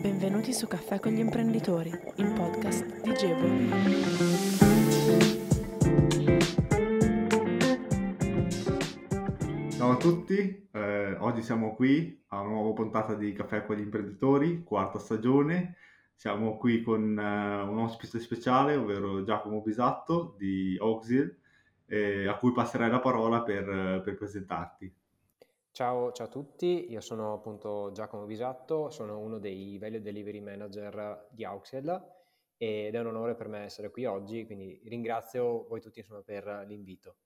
Benvenuti su Caffè con gli imprenditori, il podcast di Gebo. Ciao a tutti, eh, oggi siamo qui a una nuova puntata di Caffè con gli imprenditori, quarta stagione. Siamo qui con eh, un ospite speciale, ovvero Giacomo Bisatto di Auxil, eh, a cui passerai la parola per, per presentarti. Ciao, ciao, a tutti, io sono appunto Giacomo Bisatto, sono uno dei Value Delivery Manager di Auxel ed è un onore per me essere qui oggi, quindi ringrazio voi tutti insomma, per l'invito.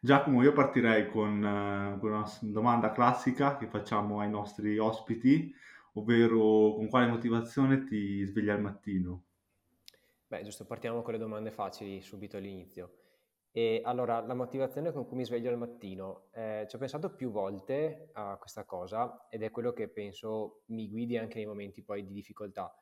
Giacomo, io partirei con, uh, con una domanda classica che facciamo ai nostri ospiti, ovvero con quale motivazione ti svegli al mattino? Beh, giusto, partiamo con le domande facili subito all'inizio. E allora, la motivazione con cui mi sveglio al mattino, eh, ci ho pensato più volte a questa cosa ed è quello che penso mi guidi anche nei momenti poi di difficoltà.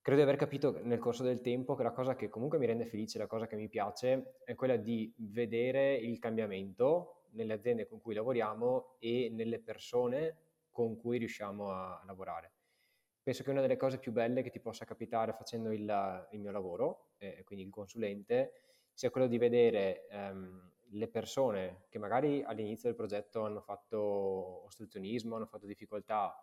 Credo di aver capito nel corso del tempo che la cosa che comunque mi rende felice, la cosa che mi piace, è quella di vedere il cambiamento nelle aziende con cui lavoriamo e nelle persone con cui riusciamo a lavorare. Penso che una delle cose più belle che ti possa capitare facendo il, il mio lavoro, eh, quindi il consulente, sia quello di vedere ehm, le persone che magari all'inizio del progetto hanno fatto ostruzionismo, hanno fatto difficoltà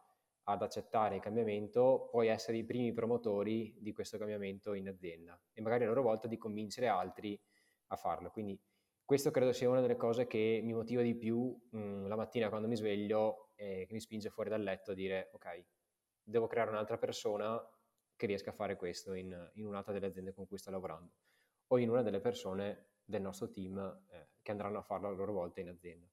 ad accettare il cambiamento, poi essere i primi promotori di questo cambiamento in azienda e magari a loro volta di convincere altri a farlo. Quindi questo credo sia una delle cose che mi motiva di più mh, mm, la mattina quando mi sveglio e che mi spinge fuori dal letto a dire ok, devo creare un'altra persona che riesca a fare questo in, in un'altra delle aziende con cui sto lavorando o in una delle persone del nostro team eh, che andranno a farlo a loro volta in azienda.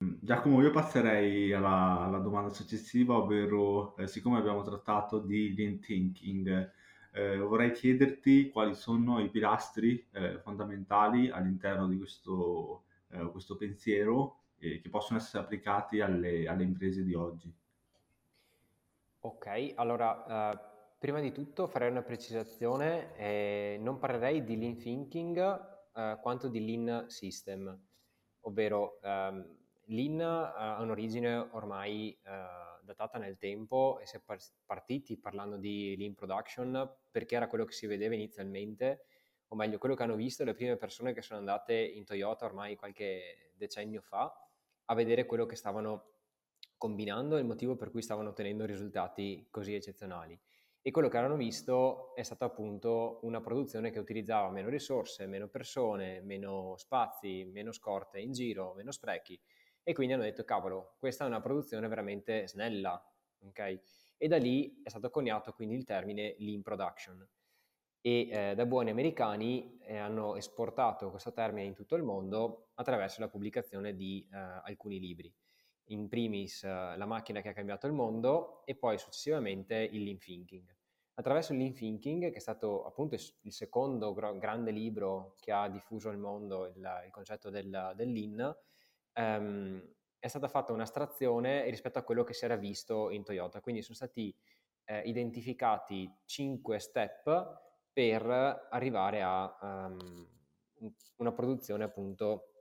Giacomo, io passerei alla, alla domanda successiva, ovvero eh, siccome abbiamo trattato di lean thinking, eh, vorrei chiederti quali sono i pilastri eh, fondamentali all'interno di questo, eh, questo pensiero che possono essere applicati alle, alle, imprese di oggi. Ok, allora eh, Prima di tutto farei una precisazione, eh, non parlerei di lean thinking eh, quanto di lean system, ovvero ehm, lean eh, ha un'origine ormai eh, datata nel tempo e si è partiti parlando di lean production perché era quello che si vedeva inizialmente, o meglio quello che hanno visto le prime persone che sono andate in Toyota ormai qualche decennio fa a vedere quello che stavano combinando e il motivo per cui stavano ottenendo risultati così eccezionali e quello che hanno visto è stata appunto una produzione che utilizzava meno risorse, meno persone, meno spazi, meno scorte in giro, meno sprechi e quindi hanno detto cavolo, questa è una produzione veramente snella, ok? E da lì è stato coniato quindi il termine lean production e eh, da buoni americani eh, hanno esportato questo termine in tutto il mondo attraverso la pubblicazione di eh, alcuni libri in primis uh, La macchina che ha cambiato il mondo e poi successivamente il Lean Thinking. Attraverso il Lean Thinking, che è stato appunto il secondo gro- grande libro che ha diffuso nel mondo il, il concetto del, del Lean, um, è stata fatta un'astrazione rispetto a quello che si era visto in Toyota. Quindi sono stati eh, identificati cinque step per arrivare a um, una produzione appunto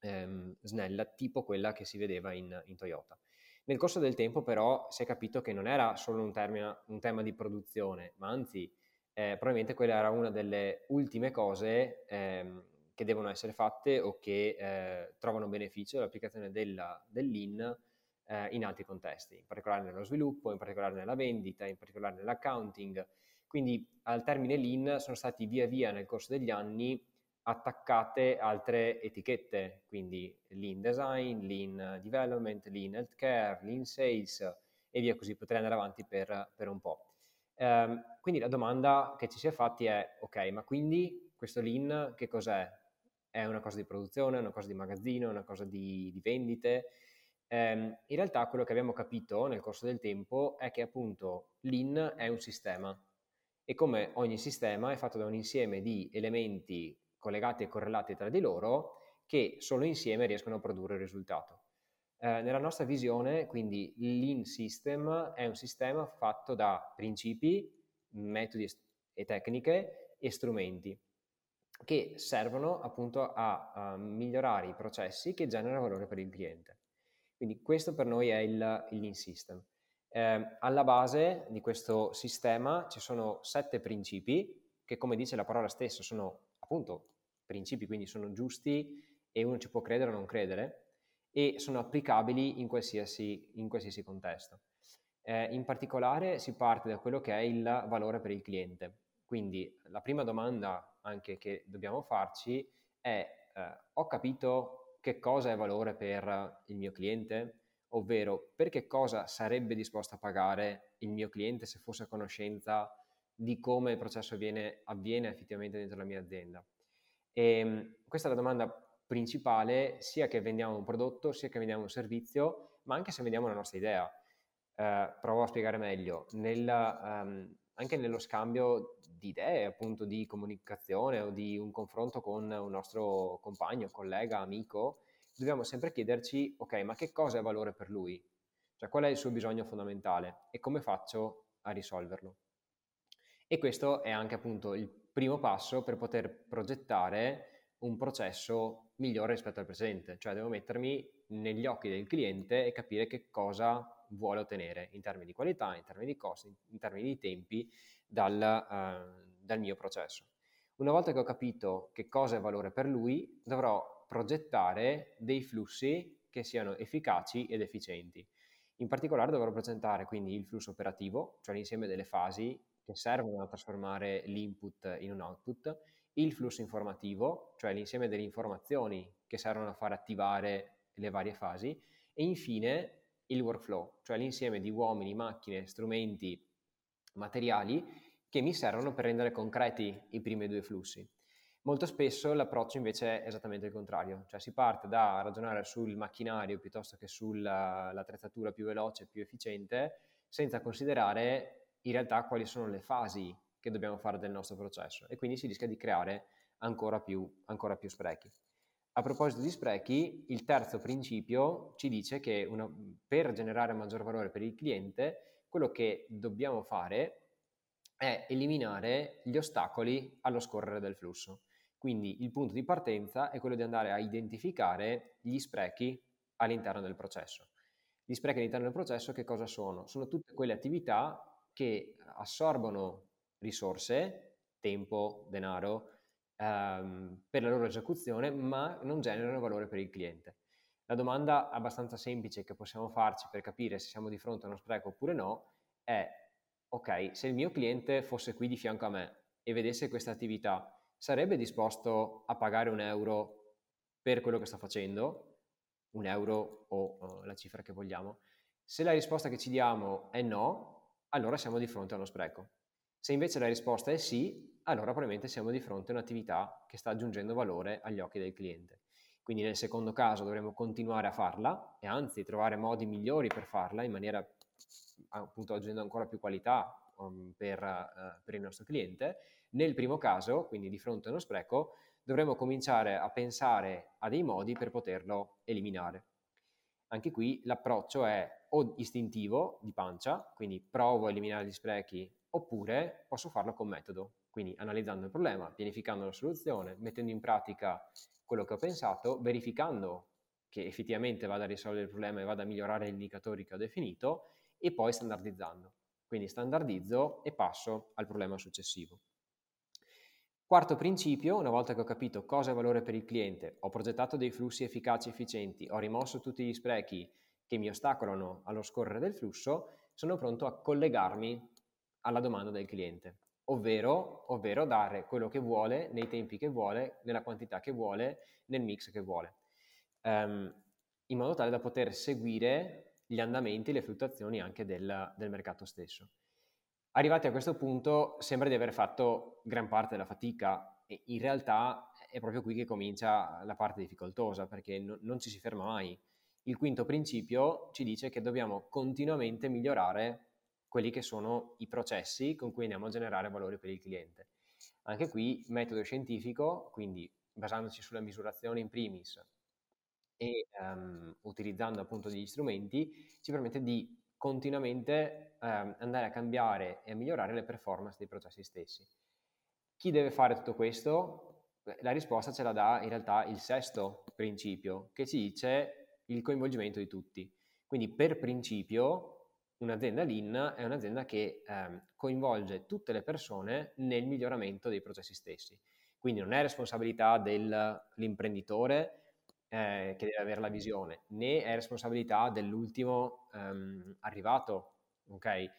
ehm, snella, tipo quella che si vedeva in, in, Toyota. Nel corso del tempo però si è capito che non era solo un, termine, un tema di produzione, ma anzi eh, probabilmente quella era una delle ultime cose ehm, che devono essere fatte o che eh, trovano beneficio dall'applicazione della, dell'IN eh, in altri contesti, in particolare nello sviluppo, in particolare nella vendita, in particolare nell'accounting. Quindi al termine lean sono stati via via nel corso degli anni attaccate altre etichette, quindi lean design, lean development, lean healthcare, lean sales e via così, potrei andare avanti per, per un po'. Um, quindi la domanda che ci si è fatti è, ok, ma quindi questo lean che cos'è? È una cosa di produzione, è una cosa di magazzino, è una cosa di, di vendite? Um, in realtà quello che abbiamo capito nel corso del tempo è che appunto lean è un sistema e come ogni sistema è fatto da un insieme di elementi collegati e correlati tra di loro che solo insieme riescono a produrre il risultato. Eh, nella nostra visione, quindi, Lean System è un sistema fatto da principi, metodi e tecniche e strumenti che servono appunto a, a migliorare i processi che generano valore per il cliente. Quindi questo per noi è il, Lean System. Eh, alla base di questo sistema ci sono sette principi che, come dice la parola stessa, sono appunto principi, quindi sono giusti e uno ci può credere o non credere e sono applicabili in qualsiasi, in qualsiasi contesto. Eh, in particolare si parte da quello che è il valore per il cliente. Quindi la prima domanda anche che dobbiamo farci è eh, ho capito che cosa è valore per il mio cliente? Ovvero per che cosa sarebbe disposto a pagare il mio cliente se fosse a conoscenza di come il processo avviene, avviene effettivamente dentro la mia azienda. E, ehm, questa è la domanda principale sia che vendiamo un prodotto, sia che vendiamo un servizio, ma anche se vendiamo la nostra idea. Eh, provo a spiegare meglio. Nel, um, anche nello scambio di idee, appunto di comunicazione o di un confronto con un nostro compagno, collega, amico, dobbiamo sempre chiederci, ok, ma che cosa è valore per lui? Cioè qual è il suo bisogno fondamentale e come faccio a risolverlo? E questo è anche appunto il primo passo per poter progettare un processo migliore rispetto al presente, cioè devo mettermi negli occhi del cliente e capire che cosa vuole ottenere in termini di qualità, in termini di costi, in termini di tempi dal, uh, dal mio processo. Una volta che ho capito che cosa è valore per lui, dovrò progettare dei flussi che siano efficaci ed efficienti. In particolare dovrò presentare quindi il flusso operativo, cioè l'insieme delle fasi che servono a trasformare l'input in un output, il flusso informativo, cioè l'insieme delle informazioni che servono a far attivare le varie fasi, e infine il workflow, cioè l'insieme di uomini, macchine, strumenti, materiali che mi servono per rendere concreti i primi due flussi. Molto spesso l'approccio invece è esattamente il contrario, cioè si parte da ragionare sul macchinario piuttosto che sull'attrezzatura più veloce, più efficiente, senza considerare in realtà quali sono le fasi che dobbiamo fare del nostro processo e quindi si rischia di creare ancora più, ancora più sprechi. A proposito di sprechi, il terzo principio ci dice che una, per generare maggior valore per il cliente, quello che dobbiamo fare è eliminare gli ostacoli allo scorrere del flusso. Quindi il punto di partenza è quello di andare a identificare gli sprechi all'interno del processo. Gli sprechi all'interno del processo che cosa sono? Sono tutte quelle attività che assorbono risorse, tempo, denaro, ehm, per la loro esecuzione, ma non generano valore per il cliente. La domanda abbastanza semplice che possiamo farci per capire se siamo di fronte a uno spreco oppure no è, ok, se il mio cliente fosse qui di fianco a me e vedesse questa attività, sarebbe disposto a pagare un euro per quello che sto facendo? Un euro o uh, la cifra che vogliamo? Se la risposta che ci diamo è no, allora siamo di fronte a uno spreco. Se invece la risposta è sì, allora probabilmente siamo di fronte a un'attività che sta aggiungendo valore agli occhi del cliente. Quindi nel secondo caso dovremo continuare a farla e anzi trovare modi migliori per farla in maniera appunto aggiungendo ancora più qualità um, per, uh, per il nostro cliente. Nel primo caso, quindi di fronte a uno spreco, dovremo cominciare a pensare a dei modi per poterlo eliminare. Anche qui l'approccio è o istintivo di pancia, quindi provo a eliminare gli sprechi oppure posso farlo con metodo, quindi analizzando il problema, pianificando la soluzione, mettendo in pratica quello che ho pensato, verificando che effettivamente vada a risolvere il problema e vada a migliorare gli indicatori che ho definito e poi standardizzando. Quindi standardizzo e passo al problema successivo. Quarto principio, una volta che ho capito cosa è valore per il cliente, ho progettato dei flussi efficaci e efficienti, ho rimosso tutti gli sprechi che mi ostacolano allo scorrere del flusso, sono pronto a collegarmi alla domanda del cliente, ovvero, ovvero dare quello che vuole, nei tempi che vuole, nella quantità che vuole, nel mix che vuole, um, in modo tale da poter seguire gli andamenti, le fluttuazioni anche del, del mercato stesso. Arrivati a questo punto sembra di aver fatto gran parte della fatica e in realtà è proprio qui che comincia la parte difficoltosa perché no, non ci si ferma mai. Il quinto principio ci dice che dobbiamo continuamente migliorare quelli che sono i processi con cui andiamo a generare valore per il cliente. Anche qui metodo scientifico, quindi basandoci sulla misurazione in primis e um, utilizzando appunto degli strumenti, ci permette di continuamente um, andare a cambiare e a migliorare le performance dei processi stessi. Chi deve fare tutto questo? La risposta ce la dà in realtà il sesto principio, che ci dice il coinvolgimento di tutti. Quindi per principio un'azienda lean è un'azienda che ehm, coinvolge tutte le persone nel miglioramento dei processi stessi. Quindi non è responsabilità dell'imprenditore eh, che deve avere la visione, né è responsabilità dell'ultimo ehm, arrivato, ok?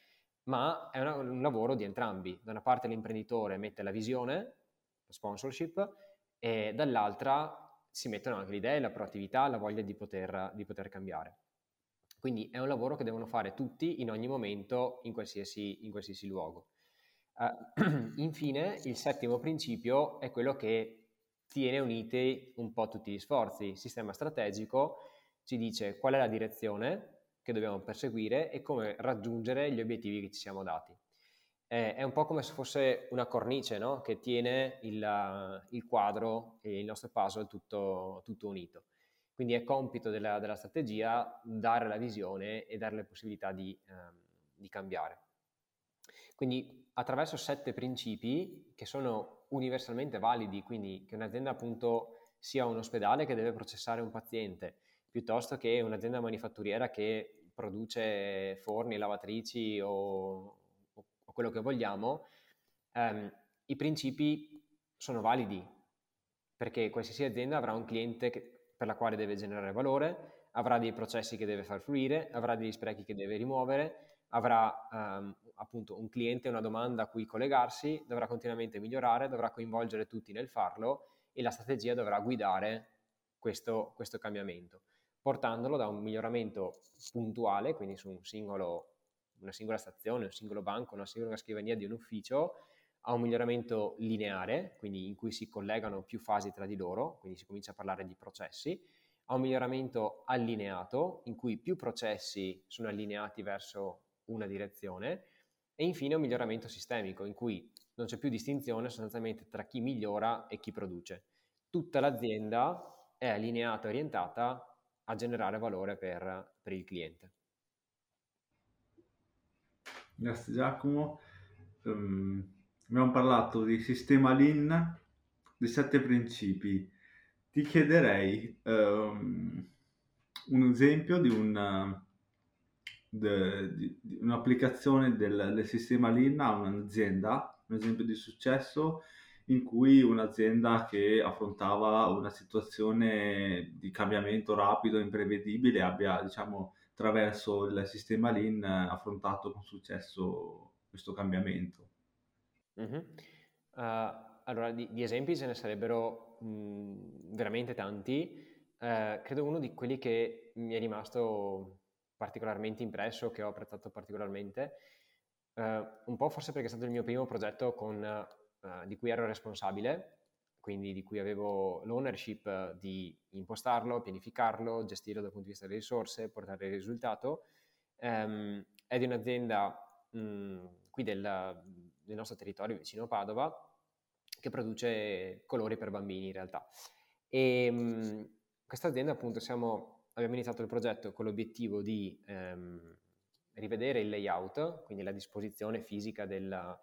Ma è una, un lavoro di entrambi. Da una parte l'imprenditore mette la visione, la sponsorship, e dall'altra si mettono anche le idee, la proattività, la voglia di poter, di poter cambiare. Quindi è un lavoro che devono fare tutti in ogni momento, in qualsiasi, in qualsiasi luogo. Uh, infine, il settimo principio è quello che tiene uniti un po' tutti gli sforzi. Il sistema strategico ci dice qual è la direzione che dobbiamo perseguire e come raggiungere gli obiettivi che ci siamo dati. Eh, è un po' come se fosse una cornice no? che tiene il, il, quadro e il nostro puzzle tutto, tutto unito. Quindi è compito della, della, strategia dare la visione e dare le possibilità di, ehm, di cambiare. Quindi attraverso sette principi che sono universalmente validi, quindi che un'azienda appunto sia un ospedale che deve processare un paziente, piuttosto che un'azienda manifatturiera che produce forni, lavatrici o, quello che vogliamo, ehm, i principi sono validi perché qualsiasi azienda avrà un cliente che, per la quale deve generare valore, avrà dei processi che deve far fluire, avrà degli sprechi che deve rimuovere, avrà um, appunto un cliente, una domanda a cui collegarsi, dovrà continuamente migliorare, dovrà coinvolgere tutti nel farlo e la strategia dovrà guidare questo, questo cambiamento, portandolo da un miglioramento puntuale, quindi su un singolo, una singola stazione, un singolo banco, una singola scrivania di un ufficio, a un miglioramento lineare, quindi in cui si collegano più fasi tra di loro, quindi si comincia a parlare di processi, a un miglioramento allineato, in cui più processi sono allineati verso una direzione, e infine un miglioramento sistemico, in cui non c'è più distinzione sostanzialmente tra chi migliora e chi produce. Tutta l'azienda è allineata orientata a generare valore per, per il cliente. Grazie Giacomo. Um abbiamo parlato di sistema Lean, di sette principi. Ti chiederei um, un esempio di, una, de, di, di un'applicazione del, del, sistema Lean a un'azienda, un esempio di successo in cui un'azienda che affrontava una situazione di cambiamento rapido imprevedibile abbia, diciamo, attraverso il sistema Lean affrontato con successo questo cambiamento. Mh-mh. Uh, allora di di esempi ce ne sarebbero, mhmm, veramente tanti. Ehm, credo uno di quelli che mi è rimasto particolarmente impresso, che ho apprezzato particolarmente, ehm, un po' forse perché è stato il mio primo progetto con di cui ero responsabile, quindi di cui avevo l'ownership di impostarlo, pianificarlo, gestirlo dal punto di vista delle risorse, portare il risultato. Ehm, è di un'azienda, mhmm, qui del del nostro territorio vicino a Padova che produce colori per bambini in realtà. E mh, questa azienda appunto siamo, abbiamo iniziato il progetto con l'obiettivo di ehm, rivedere il layout, quindi la disposizione fisica della,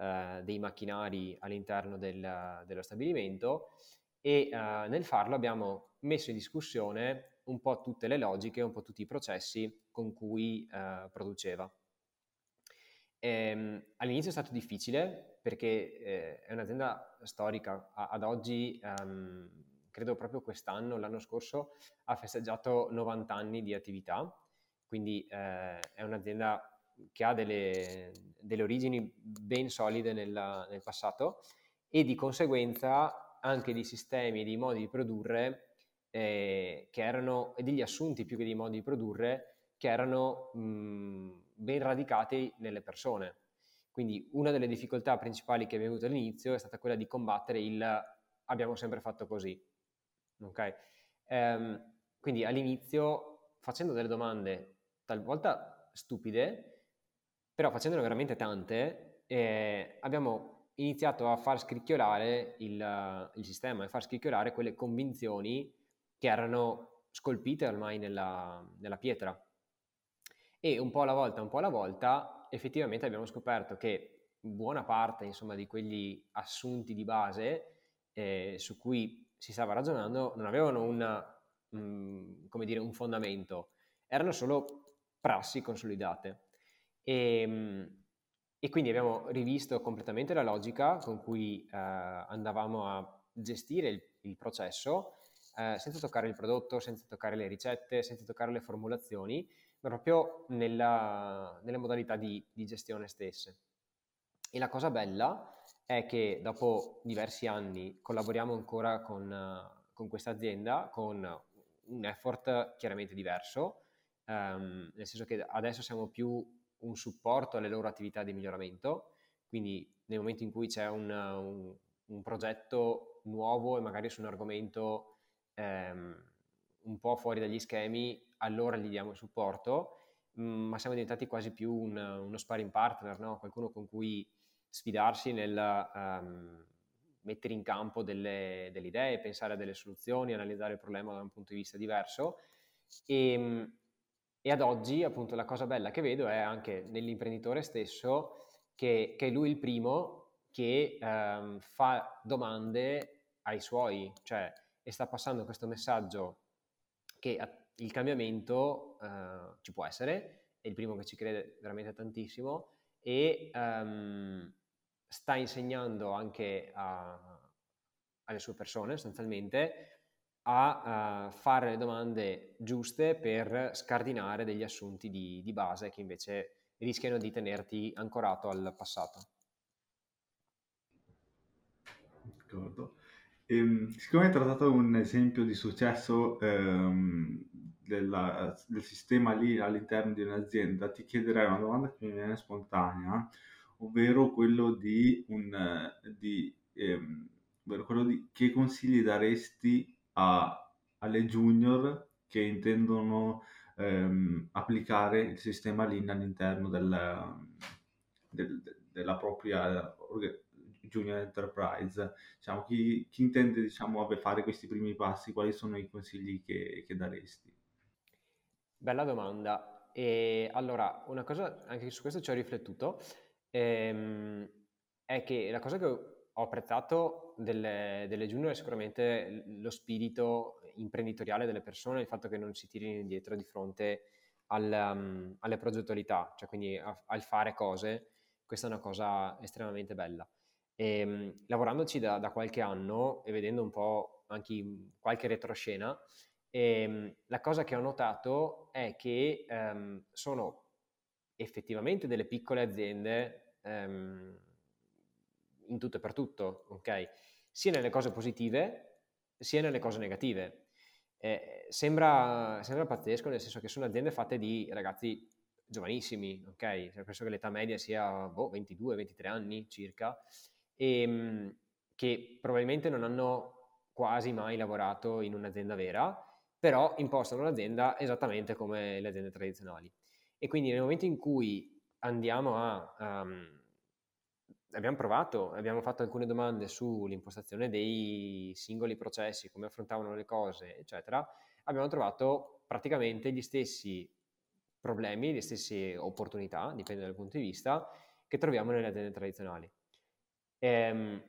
eh, dei macchinari all'interno del, dello stabilimento e eh, nel farlo abbiamo messo in discussione un po' tutte le logiche, un po' tutti i processi con cui eh, produceva. Ehm, all'inizio è stato difficile perché eh, è un'azienda storica, a, ad oggi um, credo proprio quest'anno, l'anno scorso, ha festeggiato 90 anni di attività, quindi eh, è un'azienda che ha delle, delle origini ben solide nella, nel passato e di conseguenza anche di sistemi e di modi di produrre eh, che erano, e degli assunti più che di modi di produrre che erano mh, ben radicati nelle persone. Quindi una delle difficoltà principali che abbiamo avuto all'inizio è stata quella di combattere il abbiamo sempre fatto così. Okay? Ehm, quindi all'inizio, facendo delle domande talvolta stupide, però facendone veramente tante, eh, abbiamo iniziato a far scricchiolare il, il sistema, a far scricchiolare quelle convinzioni che erano scolpite ormai nella, nella pietra. E un po' alla volta, un po' alla volta, effettivamente abbiamo scoperto che buona parte, insomma, di quegli assunti di base eh, su cui si stava ragionando non avevano una, mh, mm, dire, un fondamento, erano solo prassi consolidate. E, ehm, e quindi abbiamo rivisto completamente la logica con cui eh, andavamo a gestire il, il processo eh, senza toccare il prodotto, senza toccare le ricette, senza toccare le formulazioni, ma proprio nella, nelle modalità di, di gestione stesse. E la cosa bella è che dopo diversi anni collaboriamo ancora con, con questa azienda con un effort chiaramente diverso, ehm, nel senso che adesso siamo più un supporto alle loro attività di miglioramento, quindi nel momento in cui c'è un, un, un progetto nuovo e magari su un argomento ehm, un po' fuori dagli schemi, allora gli diamo supporto, mm, ma siamo diventati quasi più un, uno sparring partner, no? qualcuno con cui sfidarsi nel um, mettere in campo delle, delle, idee, pensare a delle soluzioni, analizzare il problema da un punto di vista diverso. E, ehm, e ad oggi, appunto, la cosa bella che vedo è anche nell'imprenditore stesso che, che è lui il primo che um, fa domande ai suoi, cioè, e sta passando questo messaggio che il cambiamento uh, ci può essere, è il primo che ci crede veramente tantissimo e um, sta insegnando anche a, alle sue persone sostanzialmente a uh, fare le domande giuste per scardinare degli assunti di, di base che invece rischiano di tenerti ancorato al passato. D'accordo. Ehm, siccome hai trattato un esempio di successo ehm, della, del sistema lì all'interno di un'azienda, ti chiederei una domanda che mi viene spontanea, ovvero quello di, un, di, ehm, ovvero quello di che consigli daresti a, alle junior che intendono ehm, applicare il sistema Lean all'interno del, del, della propria junior enterprise. Diciamo, chi, chi, intende diciamo, fare questi primi passi, quali sono i consigli che, che daresti? Bella domanda. E allora, una cosa, anche su questo ci ho riflettuto, ehm, è che la cosa che ho apprezzato delle, delle junior sicuramente lo spirito imprenditoriale delle persone, il fatto che non si tirino indietro di fronte al, um, alle progettualità, cioè quindi a, al fare cose, questa è una cosa estremamente bella. E, um, lavorandoci da, da, qualche anno e vedendo un po' anche qualche retroscena, e, um, la cosa che ho notato è che um, sono effettivamente delle piccole aziende um, in tutto e per tutto, ok? Sia nelle cose positive sia nelle cose negative. Eh, sembra, sembra, pazzesco nel senso che sono aziende fatte di ragazzi giovanissimi, ok? Cioè, penso che l'età media sia boh, 22-23 anni circa, e ehm, che probabilmente non hanno quasi mai lavorato in un'azienda vera, però impostano l'azienda esattamente come le aziende tradizionali. E quindi nel momento in cui andiamo a... Um, abbiamo provato, abbiamo fatto alcune domande sull'impostazione dei singoli processi, come affrontavano le cose, eccetera, abbiamo trovato praticamente gli stessi problemi, le stesse opportunità, dipende dal punto di vista, che troviamo nelle aziende tradizionali. Ehm,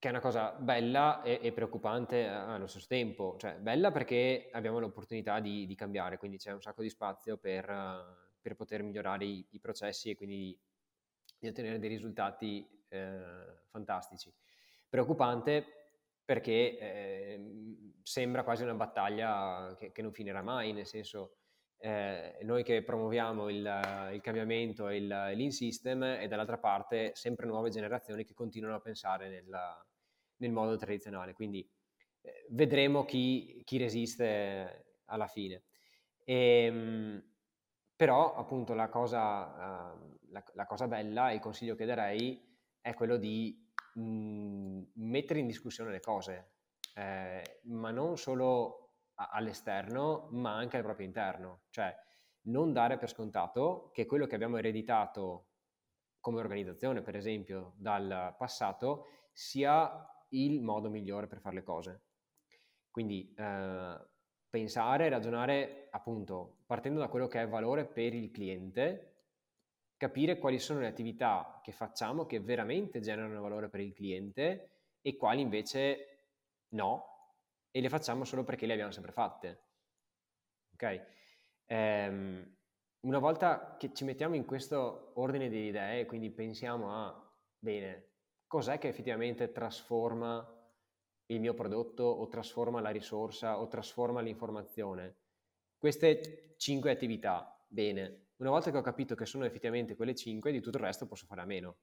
che è una cosa bella e, e, preoccupante allo stesso tempo, cioè bella perché abbiamo l'opportunità di, di cambiare, quindi c'è un sacco di spazio per, per poter migliorare i, i, processi e quindi di ottenere dei risultati eh, fantastici. Preoccupante perché eh, sembra quasi una battaglia che, che, non finirà mai, nel senso eh, noi che promuoviamo il, il cambiamento e il e dall'altra parte sempre nuove generazioni che continuano a pensare nel, nel modo tradizionale, quindi eh, vedremo chi, chi, resiste alla fine. E, ehm, però appunto la cosa, uh, la, la cosa bella e il consiglio che darei è quello di mh, mm, mettere in discussione le cose, eh, ma non solo a, all'esterno, ma anche al proprio interno. Cioè, non dare per scontato che quello che abbiamo ereditato come organizzazione, per esempio, dal passato, sia il modo migliore per fare le cose. Quindi eh, pensare, ragionare appunto partendo da quello che è valore per il cliente, capire quali sono le attività che facciamo che veramente generano valore per il cliente e quali invece no e le facciamo solo perché le abbiamo sempre fatte. Ok? Ehm, una volta che ci mettiamo in questo ordine di idee, quindi pensiamo a, bene, cos'è che effettivamente trasforma il mio prodotto o trasforma la risorsa o trasforma l'informazione? Queste cinque attività, bene, una volta che ho capito che sono effettivamente quelle cinque, di tutto il resto posso fare a meno.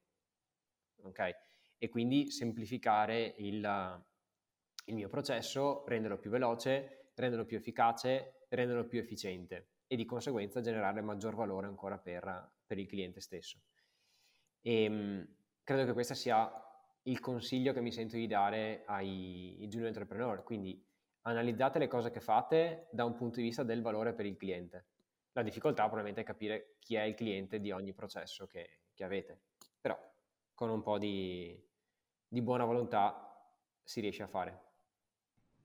Ok? E quindi semplificare il, il mio processo, renderlo più veloce, renderlo più efficace, renderlo più efficiente e di conseguenza generare maggior valore ancora per, per il cliente stesso. E ehm, credo che questo sia il consiglio che mi sento di dare ai junior entrepreneur, quindi analizzate le cose che fate da un punto di vista del valore per il cliente. La difficoltà probabilmente è capire chi è il cliente di ogni processo che, che avete, però con un po' di, di buona volontà si riesce a fare.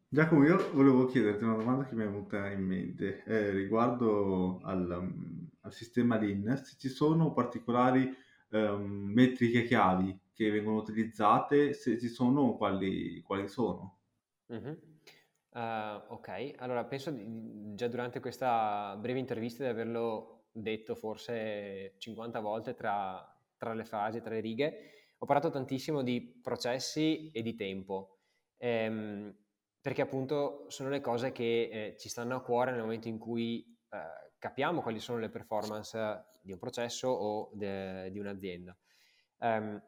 Giacomo, io volevo chiederti una domanda che mi è venuta in mente eh, riguardo al, um, al sistema Lean, se ci sono particolari um, metriche chiavi che vengono utilizzate, se ci sono, quali, quali sono? Mm-hmm. Uh, ok, allora penso di, già durante questa breve intervista di averlo detto forse 50 volte tra, tra le frasi, tra le righe, ho parlato tantissimo di processi e di tempo. Ehm, perché appunto sono le cose che eh, ci stanno a cuore nel momento in cui eh, capiamo quali sono le performance di un processo o de, di un'azienda. Um,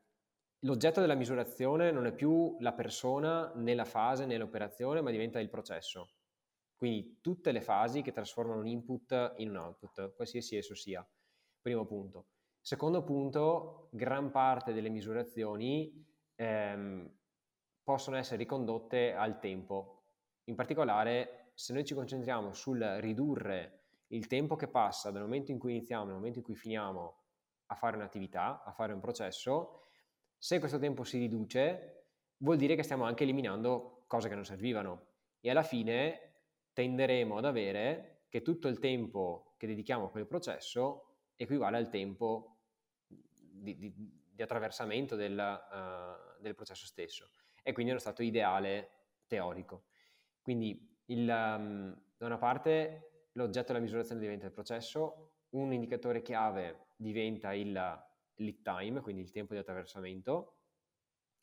l'oggetto della misurazione non è più la persona né la fase né l'operazione, ma diventa il processo. Quindi tutte le fasi che trasformano un input in un output, qualsiasi esso sia. Primo punto. Secondo punto, gran parte delle misurazioni ehm, possono essere ricondotte al tempo. In particolare, se noi ci concentriamo sul ridurre il tempo che passa dal momento in cui iniziamo al momento in cui finiamo a fare un'attività, a fare un processo, se questo tempo si riduce, vuol dire che stiamo anche eliminando cose che non servivano. E alla fine tenderemo ad avere che tutto il tempo che dedichiamo a quel processo equivale al tempo di, di, di attraversamento del, uh, del processo stesso. E quindi è uno stato ideale teorico. Quindi il, um, da una parte l'oggetto della misurazione diventa il processo, un indicatore chiave diventa il lead time, quindi il tempo di attraversamento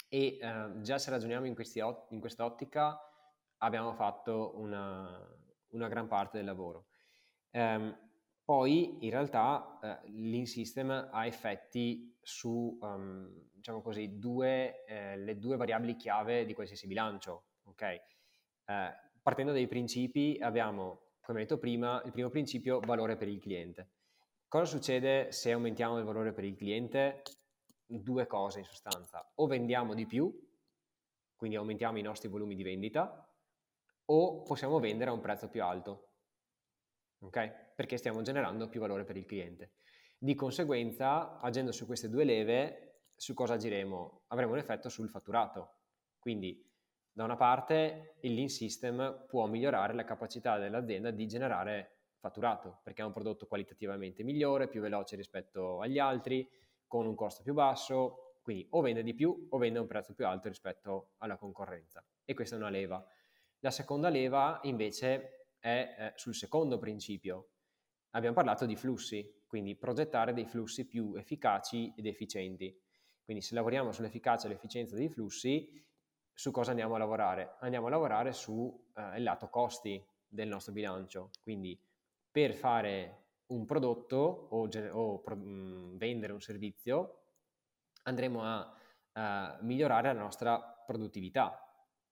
e uh, già se ragioniamo in, ot- in questa ottica abbiamo fatto una, una, gran parte del lavoro. Um, poi in realtà uh, l'in ha effetti su um, diciamo così, due, eh, le due variabili chiave di qualsiasi bilancio. Okay? Eh, partendo dai principi abbiamo, come detto prima, il primo principio valore per il cliente. Cosa succede se aumentiamo il valore per il cliente? Due cose in sostanza. O vendiamo di più, quindi aumentiamo i nostri volumi di vendita, o possiamo vendere a un prezzo più alto. Ok? Perché stiamo generando più valore per il cliente. Di conseguenza, agendo su queste due leve, su cosa agiremo? Avremo un effetto sul fatturato. Quindi, da una parte, il lean system può migliorare la capacità dell'azienda di generare fatturato, perché è un prodotto qualitativamente migliore, più veloce rispetto agli altri, con un costo più basso, quindi o vende di più o vende a un prezzo più alto rispetto alla concorrenza. E questa è una leva. La seconda leva invece è eh, sul secondo principio. Abbiamo parlato di flussi, quindi progettare dei flussi più efficaci ed efficienti. Quindi se lavoriamo sull'efficacia e l'efficienza dei flussi, su cosa andiamo a lavorare? Andiamo a lavorare sul eh, lato costi del nostro bilancio. Quindi per fare un prodotto o, o pro, mh, mm, vendere un servizio andremo a, a migliorare la nostra produttività.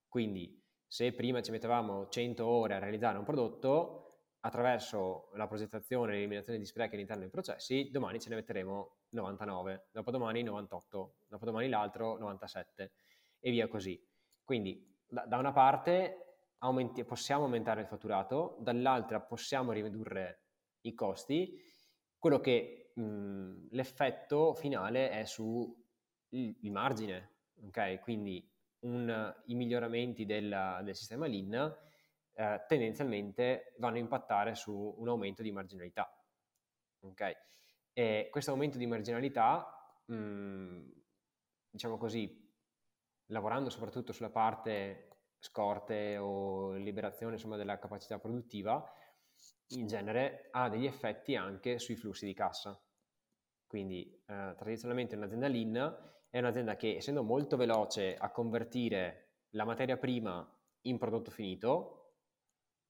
Quindi se prima ci mettevamo 100 ore a realizzare un prodotto, attraverso la progettazione e l'eliminazione di sprechi all'interno dei processi, domani ce ne metteremo 99, dopodomani 98, dopodomani l'altro 97 e via così. Quindi da, da una parte aumenti, possiamo aumentare il fatturato, dall'altra possiamo ridurre i costi, quello che mh, l'effetto finale è sul margine, ok? Quindi un, i miglioramenti del, del sistema Lean eh, tendenzialmente vanno a impattare su un aumento di marginalità. Okay? E questo aumento di marginalità, mh, mm, diciamo così, lavorando soprattutto sulla parte scorte o liberazione insomma, della capacità produttiva, in genere ha degli effetti anche sui flussi di cassa. Quindi eh, tradizionalmente un'azienda lean è un'azienda che essendo molto veloce a convertire la materia prima in prodotto finito,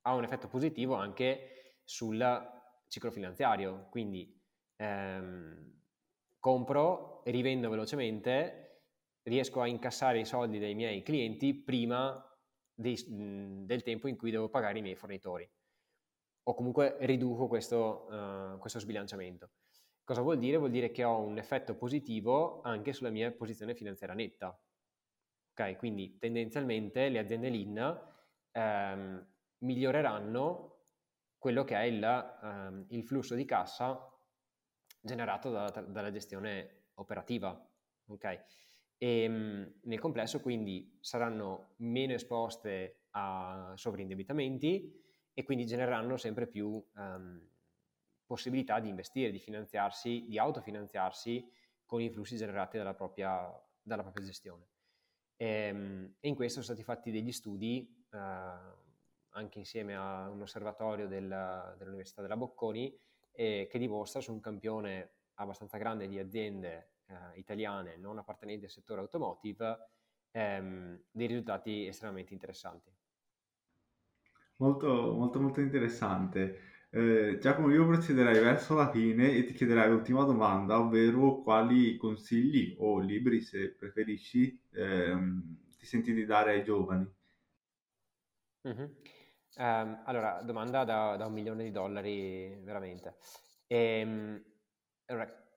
ha un effetto positivo anche sul ciclo finanziario. Quindi ehm, compro, rivendo velocemente, riesco a incassare i soldi dei miei clienti prima dei, del tempo in cui devo pagare i miei fornitori. O comunque riduco questo, uh, questo sbilanciamento. Cosa vuol dire? Vuol dire che ho un effetto positivo anche sulla mia posizione finanziaria netta. Ok, quindi tendenzialmente le aziende lean ehm, miglioreranno quello che è il, ehm, il flusso di cassa generato da, dalla gestione operativa. Okay? E ehm, nel complesso quindi saranno meno esposte a sovraindebitamenti e quindi genereranno sempre più um, possibilità di investire, di finanziarsi, di autofinanziarsi con i flussi generati dalla propria, dalla propria gestione. E, ehm, e, in questo sono stati fatti degli studi uh, anche insieme a un osservatorio del, dell'Università della Bocconi eh, che dimostra su un campione abbastanza grande di aziende eh, italiane non appartenenti al settore automotive ehm, dei risultati estremamente interessanti. Molto, molto, molto interessante. Eh, Giacomo, io procederei verso la fine e ti chiederei l'ultima domanda, ovvero quali consigli o libri, se preferisci, ehm, ti senti di dare ai giovani? Mm-hmm. Um, allora, domanda da, da, un milione di dollari, veramente. Ehm, allora,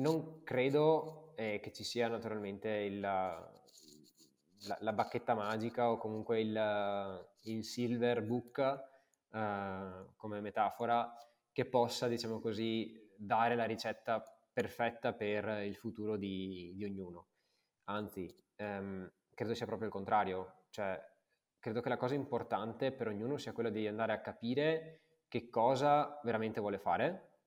non credo eh, che ci sia naturalmente il, la, la, bacchetta magica o comunque il, il silver book uh, come metafora che possa, diciamo così, dare la ricetta perfetta per il futuro di, di ognuno. Anzi, um, credo sia proprio il contrario, cioè credo che la cosa importante per ognuno sia quella di andare a capire che cosa veramente vuole fare,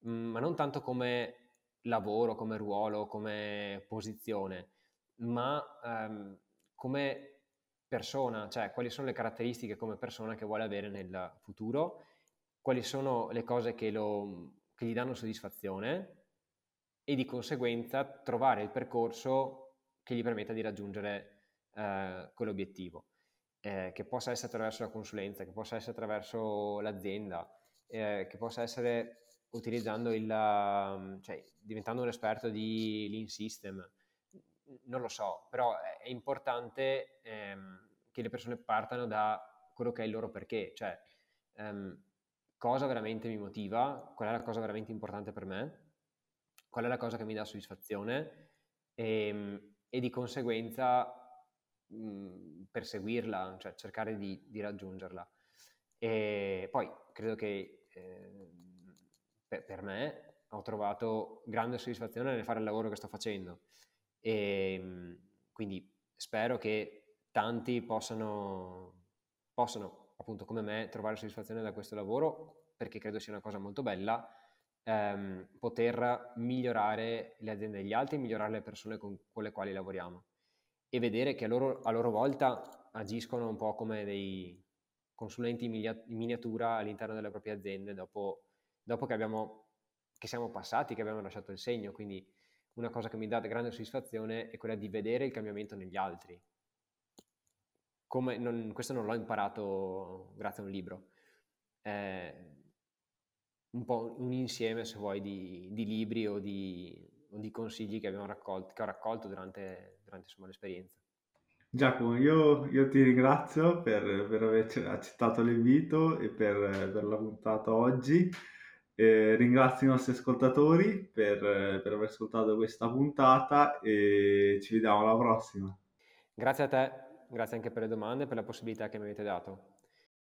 ma non tanto come lavoro, come ruolo, come posizione, ma um, come persona, cioè quali sono le caratteristiche come persona che vuole avere nel futuro, quali sono le cose che, lo, che gli danno soddisfazione e di conseguenza trovare il percorso che gli permetta di raggiungere eh, quell'obiettivo, eh, che possa essere attraverso la consulenza, che possa essere attraverso l'azienda, eh, che possa essere utilizzando il, um, cioè diventando un esperto di Lean System, non lo so, però è importante ehm, che le persone partano da quello che è il loro perché, cioè ehm, cosa veramente mi motiva, qual è la cosa veramente importante per me, qual è la cosa che mi dà soddisfazione e, ehm, e di conseguenza mh, perseguirla, cioè cercare di, di, raggiungerla. E poi credo che eh, per, per me ho trovato grande soddisfazione nel fare il lavoro che sto facendo. E ehm, quindi spero che tanti possano, possano, appunto come me, trovare soddisfazione da questo lavoro perché credo sia una cosa molto bella ehm, poter migliorare le aziende degli altri, migliorare le persone con, con le quali lavoriamo. E vedere che a loro, a loro volta agiscono un po' come dei consulenti in miniatura all'interno delle proprie aziende dopo, dopo che abbiamo che siamo passati, che abbiamo lasciato il segno, quindi una cosa che mi dà grande soddisfazione è quella di vedere il cambiamento negli altri. Non, questo non l'ho imparato grazie a un libro, è un po' un insieme, se vuoi, di, di libri o di, o di, consigli che, raccolto, che ho raccolto durante, durante insomma, l'esperienza. Giacomo, io, io, ti ringrazio per, per aver accettato l'invito e per, per la puntata oggi. Eh, ringrazio i nostri ascoltatori per, per aver ascoltato questa puntata e ci vediamo alla prossima. Grazie a te, grazie anche per le domande e per la possibilità che mi avete dato.